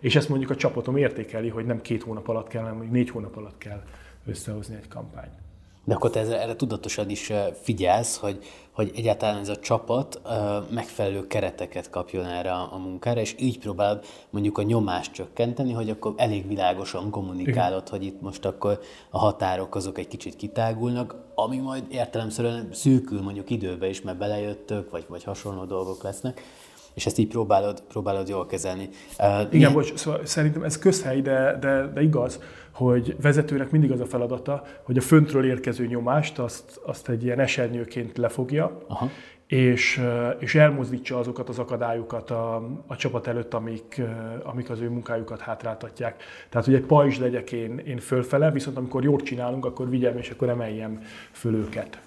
Speaker 3: és ezt mondjuk a csapatom értékeli, hogy nem két hónap alatt kell, hanem négy hónap alatt kell összehozni egy kampányt.
Speaker 2: De akkor te erre tudatosan is figyelsz, hogy, hogy egyáltalán ez a csapat megfelelő kereteket kapjon erre a, munkára, és így próbál mondjuk a nyomást csökkenteni, hogy akkor elég világosan kommunikálod, Igen. hogy itt most akkor a határok azok egy kicsit kitágulnak, ami majd értelemszerűen szűkül mondjuk időbe is, mert belejöttök, vagy, vagy hasonló dolgok lesznek és ezt így próbálod, próbálod jól kezelni.
Speaker 3: Uh, Igen, milyen... bocs, szóval szerintem ez közhely, de, de, de igaz, hogy vezetőnek mindig az a feladata, hogy a föntről érkező nyomást azt, azt egy ilyen esernyőként lefogja, Aha. És, és elmozdítsa azokat az akadályokat a, a csapat előtt, amik, amik az ő munkájukat hátráltatják. Tehát, hogy egy pajzs legyek én, én fölfele, viszont amikor jól csinálunk, akkor vigyem, és akkor emeljem föl őket.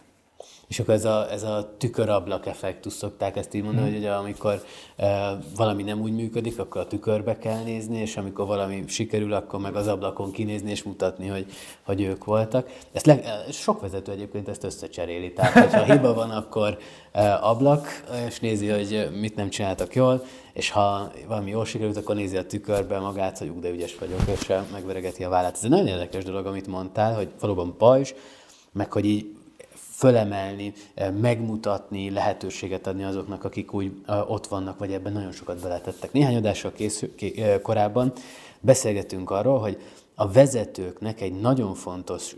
Speaker 2: És akkor ez a, ez a tükörablak effektus szokták ezt így mondani, hmm. hogy ugye, amikor e, valami nem úgy működik, akkor a tükörbe kell nézni, és amikor valami sikerül, akkor meg az ablakon kinézni és mutatni, hogy, hogy ők voltak. Ezt le, sok vezető egyébként ezt összecseréli. Tehát, ha hiba van, akkor e, ablak, és nézi, hogy mit nem csináltak jól, és ha valami jól sikerült, akkor nézi a tükörbe magát, hogy ú, de ügyes vagyok, és megveregeti a vállát. Ez egy nagyon érdekes dolog, amit mondtál, hogy valóban pajzs, meg hogy így fölemelni, eh, megmutatni, lehetőséget adni azoknak, akik úgy eh, ott vannak, vagy ebben nagyon sokat beletettek. Néhány adással készül, eh, korábban beszélgetünk arról, hogy a vezetőknek egy nagyon fontos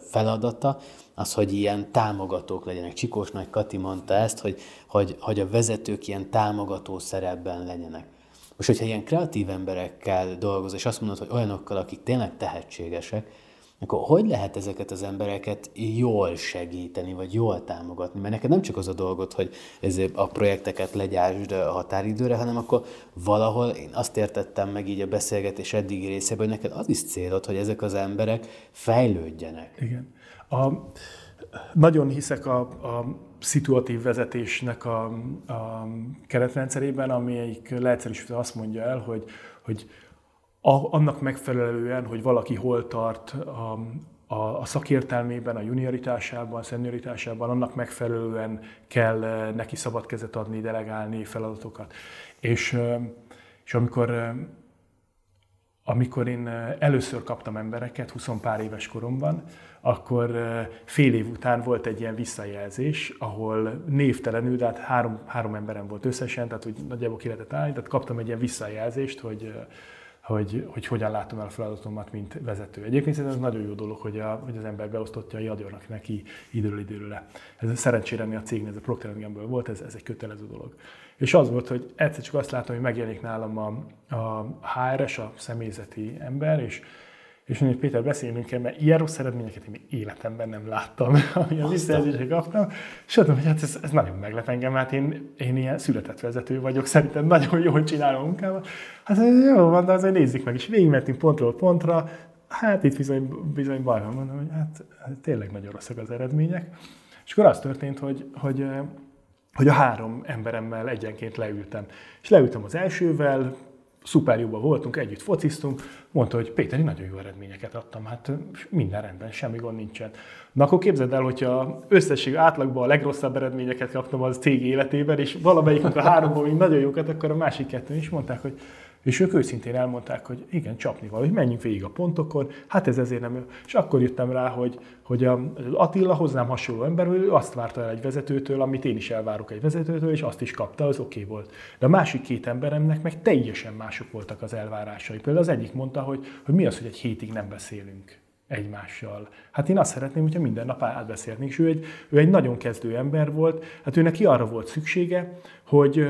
Speaker 2: feladata az, hogy ilyen támogatók legyenek. Csikós Nagy Kati mondta ezt, hogy, hogy, hogy a vezetők ilyen támogató szerepben legyenek. Most, hogyha ilyen kreatív emberekkel dolgozol, és azt mondod, hogy olyanokkal, akik tényleg tehetségesek, akkor hogy lehet ezeket az embereket jól segíteni, vagy jól támogatni? Mert neked nem csak az a dolgot, hogy ezért a projekteket legyásd a határidőre, hanem akkor valahol én azt értettem meg így a beszélgetés eddigi részében, hogy neked az is célod, hogy ezek az emberek fejlődjenek.
Speaker 3: Igen. A, nagyon hiszek a, a szituatív vezetésnek a, a keretrendszerében, amelyik leegyszerűsítve azt mondja el, hogy, hogy annak megfelelően, hogy valaki hol tart a, a, a szakértelmében, a junioritásában, a szenioritásában, annak megfelelően kell eh, neki szabad kezet adni, delegálni feladatokat. És, eh, és amikor, eh, amikor én először kaptam embereket, 20 pár éves koromban, akkor fél év után volt egy ilyen visszajelzés, ahol névtelenül, de hát három, három emberem volt összesen, tehát úgy nagyjából ki lehetett állni, tehát kaptam egy ilyen visszajelzést, hogy hogy, hogy hogyan látom el a feladatomat, mint vezető. Egyébként ez nagyon jó dolog, hogy, a, hogy az ember beosztottjai adjanak neki időről időre. Ez szerencsére a cégnél, ez a Procter Gamble volt, ez, ez egy kötelező dolog. És az volt, hogy egyszer csak azt látom, hogy megjelenik nálam a, a HRS, a személyzeti ember, és és mondja, Péter, beszélnünk kell, mert ilyen rossz eredményeket én életemben nem láttam, amilyen visszajelzéseket kaptam. És mondom, hogy hát ez, ez nagyon meglep engem, mert én, én ilyen született vezető vagyok, szerintem nagyon jól csinálom a munkámat. Hát jó van, de azért nézzük meg, és végigmentünk pontról pontra, hát itt bizony, bizony baj van, mondom, hogy hát, hát tényleg nagyon rosszak az eredmények. És akkor az történt, hogy, hogy hogy a három emberemmel egyenként leültem. És leültem az elsővel, szuper jóban voltunk, együtt fociztunk, mondta, hogy Péter, én nagyon jó eredményeket adtam, hát minden rendben, semmi gond nincsen. Na akkor képzeld el, hogyha összesség átlagban a legrosszabb eredményeket kaptam az cég életében, és valamelyiknek a háromból még nagyon jókat, akkor a másik kettő is mondták, hogy és ők őszintén elmondták, hogy igen, csapni való, hogy menjünk végig a pontokon, hát ez ezért nem jó. És akkor jöttem rá, hogy, hogy az Attila hozzám hasonló ember, hogy ő azt várta el egy vezetőtől, amit én is elvárok egy vezetőtől, és azt is kapta, az oké okay volt. De a másik két emberemnek meg teljesen mások voltak az elvárásai. Például az egyik mondta, hogy, hogy mi az, hogy egy hétig nem beszélünk egymással. Hát én azt szeretném, hogyha minden nap átbeszélnénk, és ő egy, ő egy nagyon kezdő ember volt, hát ő neki arra volt szüksége, hogy,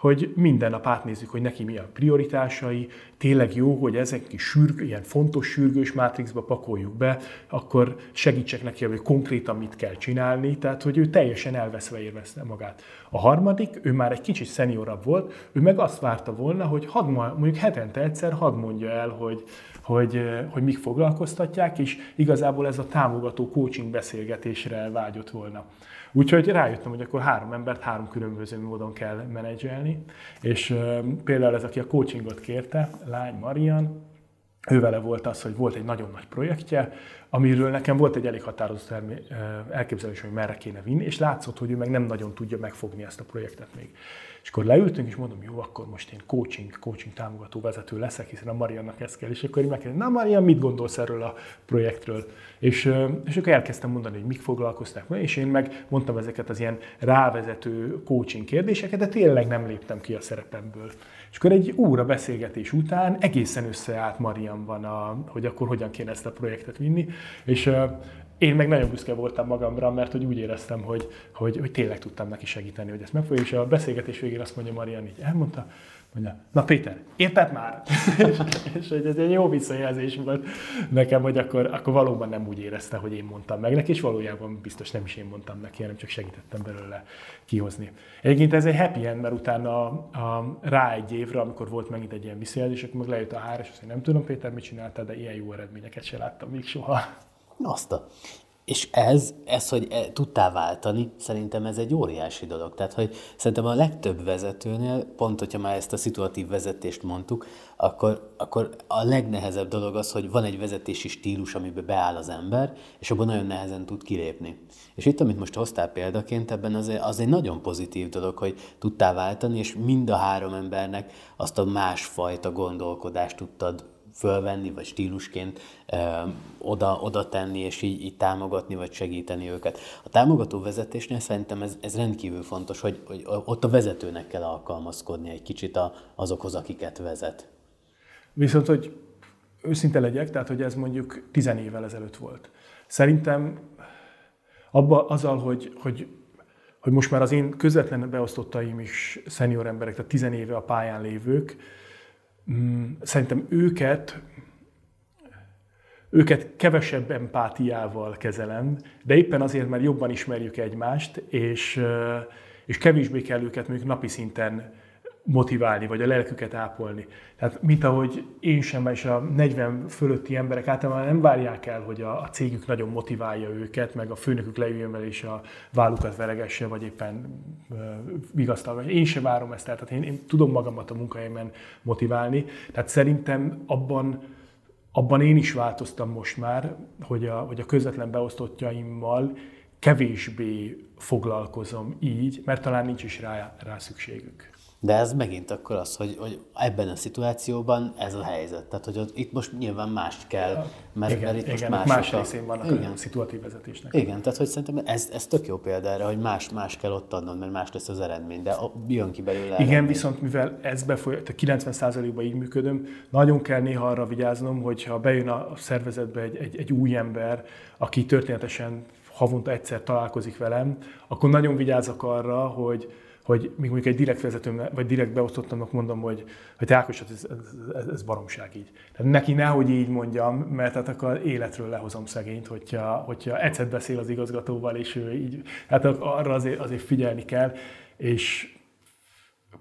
Speaker 3: hogy minden nap átnézzük, hogy neki mi a prioritásai, tényleg jó, hogy ezek kis sürg, ilyen fontos sürgős mátrixba pakoljuk be, akkor segítsek neki, hogy konkrétan mit kell csinálni, tehát hogy ő teljesen elveszve érvezte magát. A harmadik, ő már egy kicsit szeniorabb volt, ő meg azt várta volna, hogy hadd, mondjuk hetente egyszer hadd mondja el, hogy, hogy, hogy mik foglalkoztatják, és igazából ez a támogató coaching beszélgetésre vágyott volna. Úgyhogy rájöttem, hogy akkor három embert három különböző módon kell menedzselni, és például ez, aki a coachingot kérte, lány Marian, ővele volt az, hogy volt egy nagyon nagy projektje, amiről nekem volt egy elég határozott elképzelés, hogy merre kéne vinni, és látszott, hogy ő meg nem nagyon tudja megfogni ezt a projektet még. És akkor leültünk, és mondom, jó, akkor most én coaching, coaching támogató vezető leszek, hiszen a Mariannak ezt kell. És akkor én na Marian, mit gondolsz erről a projektről? És, és akkor elkezdtem mondani, hogy mik foglalkozták meg, és én meg mondtam ezeket az ilyen rávezető coaching kérdéseket, de tényleg nem léptem ki a szerepemből. És akkor egy óra beszélgetés után egészen összeállt Marianban, a, hogy akkor hogyan kéne ezt a projektet vinni, és én meg nagyon büszke voltam magamra, mert hogy úgy éreztem, hogy, hogy, hogy tényleg tudtam neki segíteni, hogy ezt megfogja. És a beszélgetés végén azt mondja Marian, így elmondta, mondja, na Péter, érted már? és, hogy ez egy jó visszajelzés volt nekem, hogy akkor, akkor valóban nem úgy érezte, hogy én mondtam meg neki, és valójában biztos nem is én mondtam neki, hanem csak segítettem belőle kihozni. Egyébként ez egy happy end, mert utána a, rá egy évre, amikor volt megint egy ilyen visszajelzés, akkor meg lejött a hár, és azt mondja, nem tudom Péter, mit csináltál, de ilyen jó eredményeket se láttam még soha.
Speaker 2: Azt a... És ez, ez, hogy e, tudtál váltani, szerintem ez egy óriási dolog. Tehát, hogy szerintem a legtöbb vezetőnél, pont hogyha már ezt a szituatív vezetést mondtuk, akkor, akkor a legnehezebb dolog az, hogy van egy vezetési stílus, amiben beáll az ember, és abban nagyon nehezen tud kilépni. És itt, amit most hoztál példaként, ebben az, az egy nagyon pozitív dolog, hogy tudtál váltani, és mind a három embernek azt a másfajta gondolkodást tudtad fölvenni, vagy stílusként ö, oda, oda tenni, és így, így támogatni, vagy segíteni őket. A támogató vezetésnél szerintem ez, ez rendkívül fontos, hogy, hogy ott a vezetőnek kell alkalmazkodni egy kicsit a, azokhoz, akiket vezet.
Speaker 3: Viszont, hogy őszinte legyek, tehát hogy ez mondjuk tizen évvel ezelőtt volt. Szerintem abba azzal, hogy, hogy, hogy most már az én közvetlen beosztottaim is szenior emberek, tehát tizen éve a pályán lévők, szerintem őket őket kevesebb empátiával kezelem, de éppen azért, mert jobban ismerjük egymást, és, és kevésbé kell őket mondjuk napi szinten motiválni, vagy a lelküket ápolni. Tehát, mint ahogy én sem, és a 40 fölötti emberek általában nem várják el, hogy a, a cégük nagyon motiválja őket, meg a főnökük leüljön vele, és a vállukat veregesse, vagy éppen uh, vigasztalva. Én sem várom ezt, tehát én, én tudom magamat a munkahelyemen motiválni. Tehát szerintem abban, abban én is változtam most már, hogy a, hogy a közvetlen beosztottjaimmal kevésbé foglalkozom így, mert talán nincs is rá, rá szükségük.
Speaker 2: De ez megint akkor az, hogy, hogy ebben a szituációban ez a helyzet. Tehát, hogy ott, itt most nyilván mást kell,
Speaker 3: mert, igen, mert itt igen, most más részén vannak igen. a szituatív vezetésnek.
Speaker 2: Igen, tehát hogy szerintem ez, ez tök jó példa erre, hogy más, más kell ott adnod, mert más lesz az eredmény, de jön ki belőle.
Speaker 3: Igen, eredmény. viszont mivel ez befolyas, 90%-ban így működöm, nagyon kell néha arra vigyáznom, hogyha bejön a szervezetbe egy, egy, egy új ember, aki történetesen havonta egyszer találkozik velem, akkor nagyon vigyázok arra, hogy, hogy még mondjuk egy direkt vezetőm, vagy direkt beosztottamnak mondom, hogy, hogy te Ákos, ez, ez, ez, ez baromság így. Tehát neki nehogy így mondjam, mert hát akkor életről lehozom szegényt, hogyha, hogyha egyszer beszél az igazgatóval, és ő így, hát arra azért, azért figyelni kell, és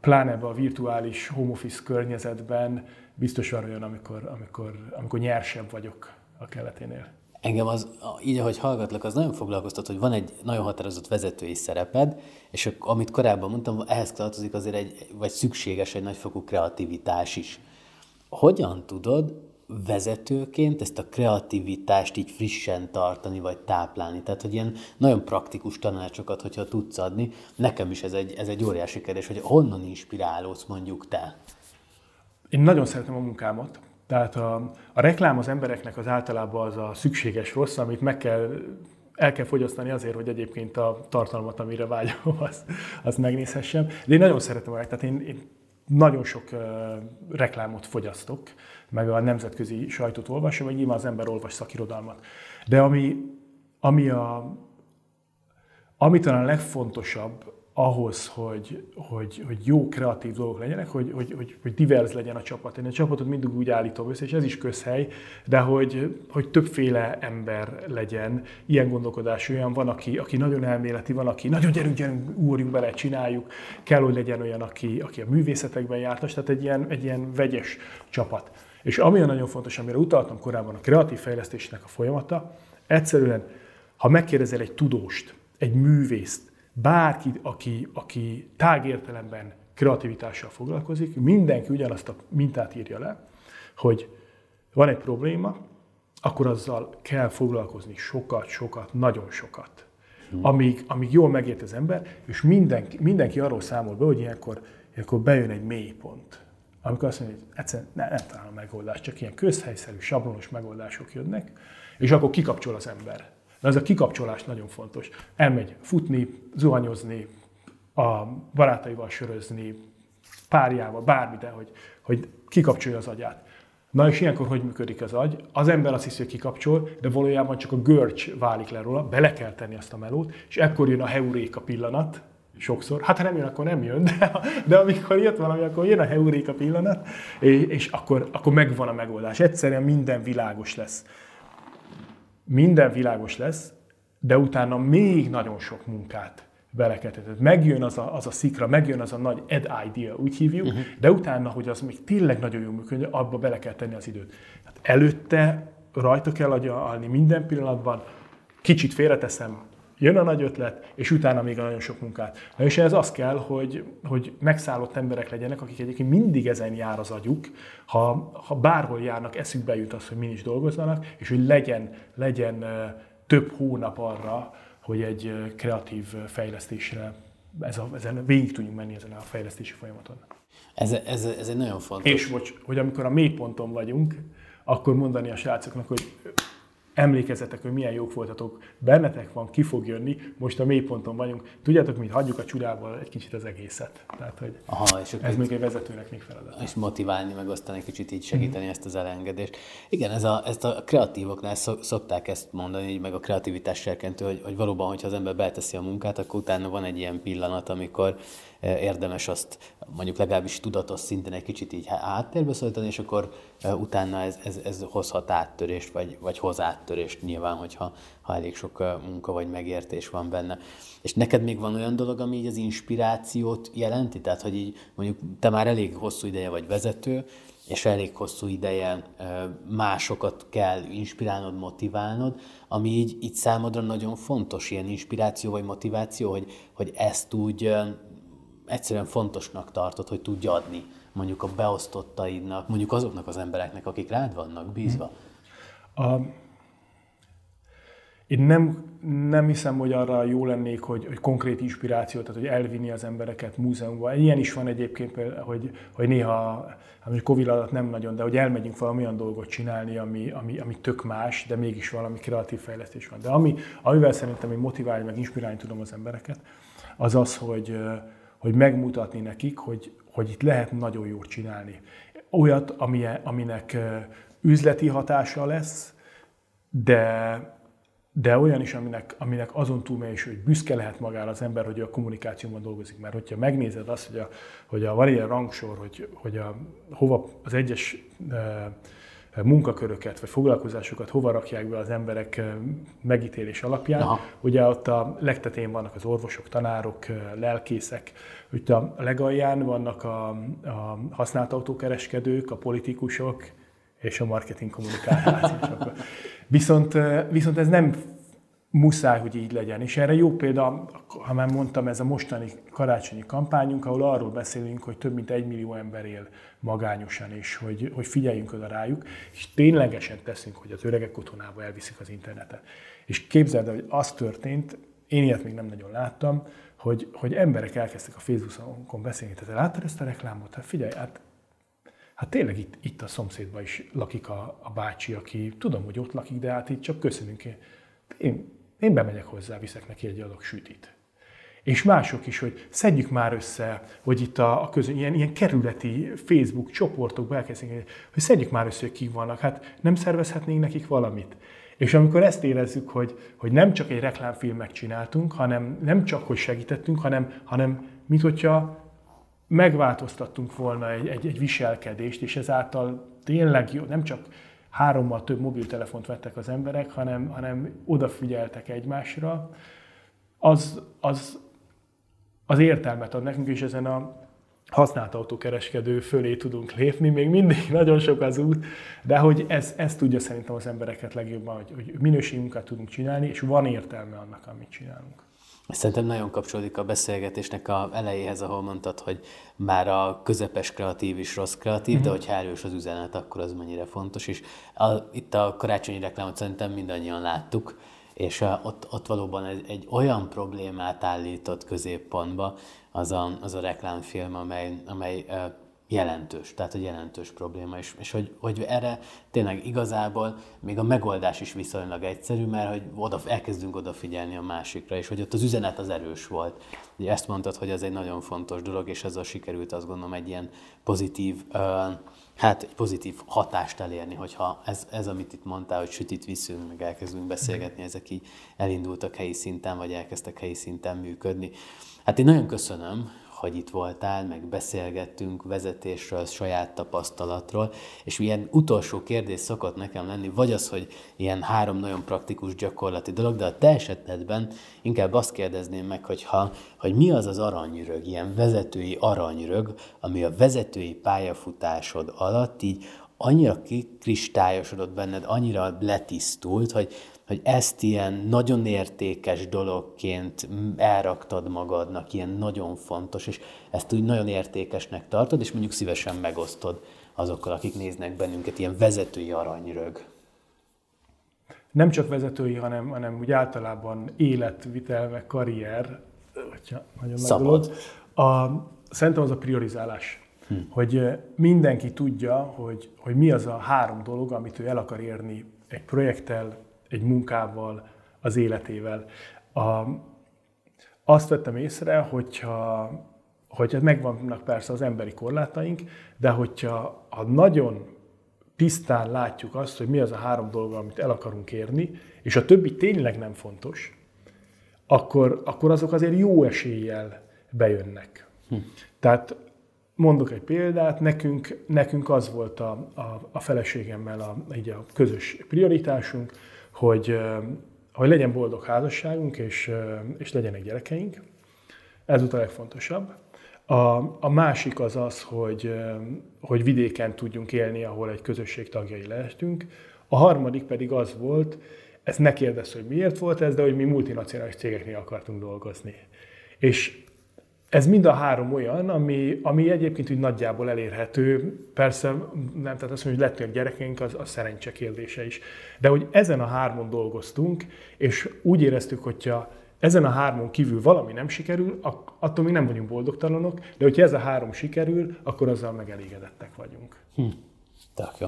Speaker 3: pláne ebben a virtuális home office környezetben biztos van olyan, amikor, amikor, amikor nyersebb vagyok a keleténél.
Speaker 2: Engem az, így ahogy hallgatlak, az nagyon foglalkoztat, hogy van egy nagyon határozott vezetői szereped, és amit korábban mondtam, ehhez tartozik azért egy, vagy szükséges egy nagyfokú kreativitás is. Hogyan tudod vezetőként ezt a kreativitást így frissen tartani, vagy táplálni? Tehát, hogy ilyen nagyon praktikus tanácsokat, hogyha tudsz adni, nekem is ez egy, ez egy óriási kérdés, hogy honnan inspirálódsz mondjuk te?
Speaker 3: Én nagyon szeretem a munkámat, tehát a, a reklám az embereknek az általában az a szükséges rossz, amit meg kell, el kell fogyasztani azért, hogy egyébként a tartalmat, amire vágyom, azt, azt megnézhessem. De én nagyon szeretem a tehát én, én nagyon sok uh, reklámot fogyasztok, meg a nemzetközi sajtót olvasom, vagy nyilván az ember olvas szakirodalmat. De ami, ami, a, ami talán legfontosabb ahhoz, hogy, hogy, hogy jó kreatív dolgok legyenek, hogy, hogy, hogy, hogy divers legyen a csapat. Én a csapatot mindig úgy állítom össze, és ez is közhely, de hogy, hogy többféle ember legyen, ilyen gondolkodás olyan van, aki, aki nagyon elméleti, van, aki nagyon gyerünk, gyerünk, úrjunk bele, csináljuk, kell, hogy legyen olyan, aki, aki a művészetekben jártas, tehát egy ilyen, egy ilyen vegyes csapat. És ami nagyon fontos, amire utaltam korábban, a kreatív fejlesztésnek a folyamata, egyszerűen, ha megkérdezel egy tudóst, egy művészt, bárki, aki, aki tágértelemben kreativitással foglalkozik, mindenki ugyanazt a mintát írja le, hogy van egy probléma, akkor azzal kell foglalkozni sokat, sokat, nagyon sokat. Hmm. Amíg, amíg jól megért az ember, és mindenki, mindenki arról számol be, hogy ilyenkor, ilyenkor bejön egy mélypont. Amikor azt mondja, hogy egyszerűen nem, nem talál a megoldást, csak ilyen közhelyszerű, sablonos megoldások jönnek, és akkor kikapcsol az ember. De ez a kikapcsolás nagyon fontos. Elmegy futni, zuhanyozni, a barátaival sörözni, párjával, bármi, hogy, hogy kikapcsolja az agyát. Na és ilyenkor hogy működik az agy? Az ember azt hiszi, hogy kikapcsol, de valójában csak a görcs válik le róla, bele kell tenni azt a melót, és ekkor jön a heuréka pillanat, sokszor. Hát ha nem jön, akkor nem jön, de, de amikor jött valami, akkor jön a heuréka pillanat, és, és akkor, akkor megvan a megoldás. Egyszerűen minden világos lesz minden világos lesz, de utána még nagyon sok munkát beleketetett. Megjön az a, az a szikra, megjön az a nagy ed idea, úgy hívjuk, uh-huh. de utána, hogy az még tényleg nagyon jó működjön, abba bele kell tenni az időt. Hát előtte rajta kell agyalni minden pillanatban, kicsit félreteszem, jön a nagy ötlet, és utána még a nagyon sok munkát. Na és ez az kell, hogy, hogy megszállott emberek legyenek, akik egyébként mindig ezen jár az agyuk, ha, ha bárhol járnak, eszükbe jut az, hogy min is dolgozzanak, és hogy legyen, legyen több hónap arra, hogy egy kreatív fejlesztésre ez a, ezen végig tudjunk menni ezen a fejlesztési folyamaton.
Speaker 2: Ez, ez, ez egy nagyon fontos.
Speaker 3: És bocs, hogy amikor a mélyponton vagyunk, akkor mondani a srácoknak, hogy emlékezzetek, hogy milyen jók voltatok, bennetek van, ki fog jönni, most a mélyponton vagyunk. Tudjátok, mint hagyjuk a csodával egy kicsit az egészet. Tehát, hogy Aha, és ez még egy vezetőnek még feladat.
Speaker 2: És motiválni, megosztani, egy kicsit így segíteni mm. ezt az elengedést. Igen, ez a, ezt a kreatívoknál szokták ezt mondani, meg a kreativitás serkentő, hogy, hogy valóban, hogyha az ember beteszi a munkát, akkor utána van egy ilyen pillanat, amikor érdemes azt mondjuk legalábbis tudatos szinten egy kicsit így háttérbe szólítani, és akkor eh, utána ez, ez, ez hozhat áttörést, vagy, vagy hoz áttörést nyilván, hogyha ha elég sok eh, munka vagy megértés van benne. És neked még van olyan dolog, ami így az inspirációt jelenti? Tehát, hogy így mondjuk te már elég hosszú ideje vagy vezető, és elég hosszú ideje másokat kell inspirálnod, motiválnod, ami így, így számodra nagyon fontos, ilyen inspiráció vagy motiváció, hogy, hogy ezt úgy egyszerűen fontosnak tartod, hogy tudja adni mondjuk a beosztottaidnak, mondjuk azoknak az embereknek, akik rád vannak bízva?
Speaker 3: A, én nem, nem hiszem, hogy arra jó lennék, hogy, hogy konkrét inspirációt, tehát hogy elvinni az embereket múzeumba. Ilyen is van egyébként, hogy, hogy néha, hát Covid alatt nem nagyon, de hogy elmegyünk valami olyan dolgot csinálni, ami, ami, ami tök más, de mégis valami kreatív fejlesztés van. De ami, amivel szerintem én motiválni, meg inspirálni tudom az embereket, az az, hogy, hogy megmutatni nekik, hogy, hogy itt lehet nagyon jót csinálni. Olyat, aminek üzleti hatása lesz, de de olyan is, aminek, aminek azon túlmegy is, hogy büszke lehet magára az ember, hogy a kommunikációban dolgozik. Mert hogyha megnézed azt, hogy, a, hogy a, van ilyen rangsor, hogy, hogy a, hova az egyes e, munkaköröket vagy foglalkozásokat hova rakják be az emberek megítélés alapján. Aha. Ugye ott a legtetén vannak az orvosok, tanárok, lelkészek, hogy a legalján vannak a, a használt autókereskedők, a politikusok, és a marketing kommunikáció. Viszont, viszont ez nem muszáj, hogy így legyen. És erre jó példa, ha már mondtam, ez a mostani karácsonyi kampányunk, ahol arról beszélünk, hogy több mint egy millió ember él magányosan, és hogy, hogy figyeljünk oda rájuk, és ténylegesen teszünk, hogy az öregek otthonába elviszik az internetet. És képzeld el, hogy az történt, én ilyet még nem nagyon láttam, hogy, hogy emberek elkezdtek a Facebookon beszélni, tehát láttad ezt a reklámot? Hát figyelj, hát Hát tényleg itt, itt a szomszédban is lakik a, a bácsi, aki tudom, hogy ott lakik, de hát itt csak köszönünk. Én, én bemegyek hozzá, viszek neki egy adag sütit. És mások is, hogy szedjük már össze, hogy itt a, a közön, ilyen, ilyen kerületi Facebook csoportokba elkezdjük, hogy szedjük már össze, hogy kik vannak. Hát nem szervezhetnénk nekik valamit. És amikor ezt érezzük, hogy, hogy nem csak egy reklámfilmet csináltunk, hanem nem csak, hogy segítettünk, hanem, hanem mint hogyha megváltoztattunk volna egy, egy, egy viselkedést, és ezáltal tényleg jó, nem csak hárommal több mobiltelefont vettek az emberek, hanem, hanem odafigyeltek egymásra, az, az, az értelmet ad nekünk, és ezen a használt autókereskedő fölé tudunk lépni, még mindig nagyon sok az út, de hogy ez, ez tudja szerintem az embereket legjobban, hogy, hogy minőségi munkát tudunk csinálni, és van értelme annak, amit csinálunk.
Speaker 2: Szerintem nagyon kapcsolódik a beszélgetésnek a elejéhez, ahol mondtad, hogy már a közepes kreatív is rossz kreatív, mm-hmm. de mhm. hogy erős az üzenet, akkor az mennyire fontos. És a, itt a karácsonyi reklámot szerintem mindannyian láttuk, és a, ott, ott valóban egy, egy olyan problémát állított középpontba az a, az a reklámfilm, amely, amely jelentős, tehát egy jelentős probléma, és, és hogy, hogy erre tényleg igazából még a megoldás is viszonylag egyszerű, mert hogy oda, elkezdünk odafigyelni a másikra, és hogy ott az üzenet az erős volt. Ugye ezt mondtad, hogy ez egy nagyon fontos dolog, és ezzel sikerült azt gondolom egy ilyen pozitív, hát egy pozitív hatást elérni, hogyha ez, ez, amit itt mondtál, hogy sütit viszünk, meg elkezdünk beszélgetni, ezek így elindultak helyi szinten, vagy elkezdtek helyi szinten működni. Hát én nagyon köszönöm, hogy itt voltál, meg beszélgettünk vezetésről, saját tapasztalatról, és ilyen utolsó kérdés szokott nekem lenni, vagy az, hogy ilyen három nagyon praktikus gyakorlati dolog, de a te esetedben inkább azt kérdezném meg, hogy, ha, hogy mi az az aranyrög, ilyen vezetői aranyrög, ami a vezetői pályafutásod alatt így annyira kristályosodott benned, annyira letisztult, hogy hogy ezt ilyen nagyon értékes dologként elraktad magadnak, ilyen nagyon fontos, és ezt úgy nagyon értékesnek tartod, és mondjuk szívesen megosztod azokkal, akik néznek bennünket, ilyen vezetői aranyrög.
Speaker 3: Nem csak vezetői, hanem, hanem úgy általában életvitel, meg karrier, hogyha nagyon Szabad. A, szerintem az a priorizálás. Hm. Hogy mindenki tudja, hogy, hogy mi az a három dolog, amit ő el akar érni egy projekttel, egy munkával, az életével. A, azt vettem észre, hogyha, hogyha megvannak persze az emberi korlátaink, de hogyha a nagyon tisztán látjuk azt, hogy mi az a három dolog, amit el akarunk érni, és a többi tényleg nem fontos, akkor, akkor azok azért jó eséllyel bejönnek. Hm. Tehát mondok egy példát, nekünk, nekünk az volt a, a, a feleségemmel a, így a közös prioritásunk, hogy, hogy legyen boldog házasságunk, és, és legyenek gyerekeink. Ez a legfontosabb. A, a másik az az, hogy, hogy vidéken tudjunk élni, ahol egy közösség tagjai lehetünk. A harmadik pedig az volt, ezt ne kérdezz, hogy miért volt ez, de hogy mi multinacionális cégeknél akartunk dolgozni. És ez mind a három olyan, ami, ami egyébként úgy nagyjából elérhető. Persze nem, tehát azt mondom, hogy lettünk gyerekeink, az a szerencse kérdése is. De hogy ezen a hármon dolgoztunk, és úgy éreztük, hogyha ezen a hármon kívül valami nem sikerül, attól még nem vagyunk boldogtalanok, de hogyha ez a három sikerül, akkor azzal megelégedettek vagyunk. Hm.
Speaker 2: Tök jó.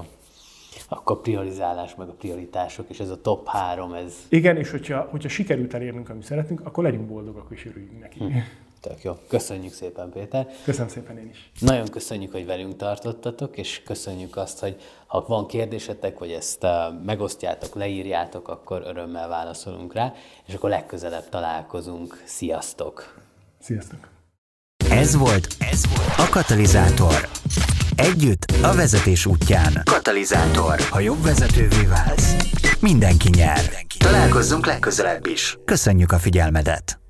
Speaker 2: Akkor a priorizálás, meg a prioritások, és ez a top három, ez...
Speaker 3: Igen, és hogyha, hogyha sikerült elérnünk, amit szeretünk, akkor legyünk boldogak, és örüljünk neki. Hm.
Speaker 2: Tök jó. Köszönjük szépen, Péter.
Speaker 3: Köszönöm szépen én is.
Speaker 2: Nagyon köszönjük, hogy velünk tartottatok, és köszönjük azt, hogy ha van kérdésetek, vagy ezt uh, megosztjátok, leírjátok, akkor örömmel válaszolunk rá, és akkor legközelebb találkozunk. Sziasztok!
Speaker 3: Sziasztok!
Speaker 1: Ez volt, ez volt a Katalizátor. Együtt a vezetés útján. Katalizátor. Ha jobb vezetővé válsz, mindenki nyer. Találkozzunk legközelebb is. Köszönjük a figyelmedet!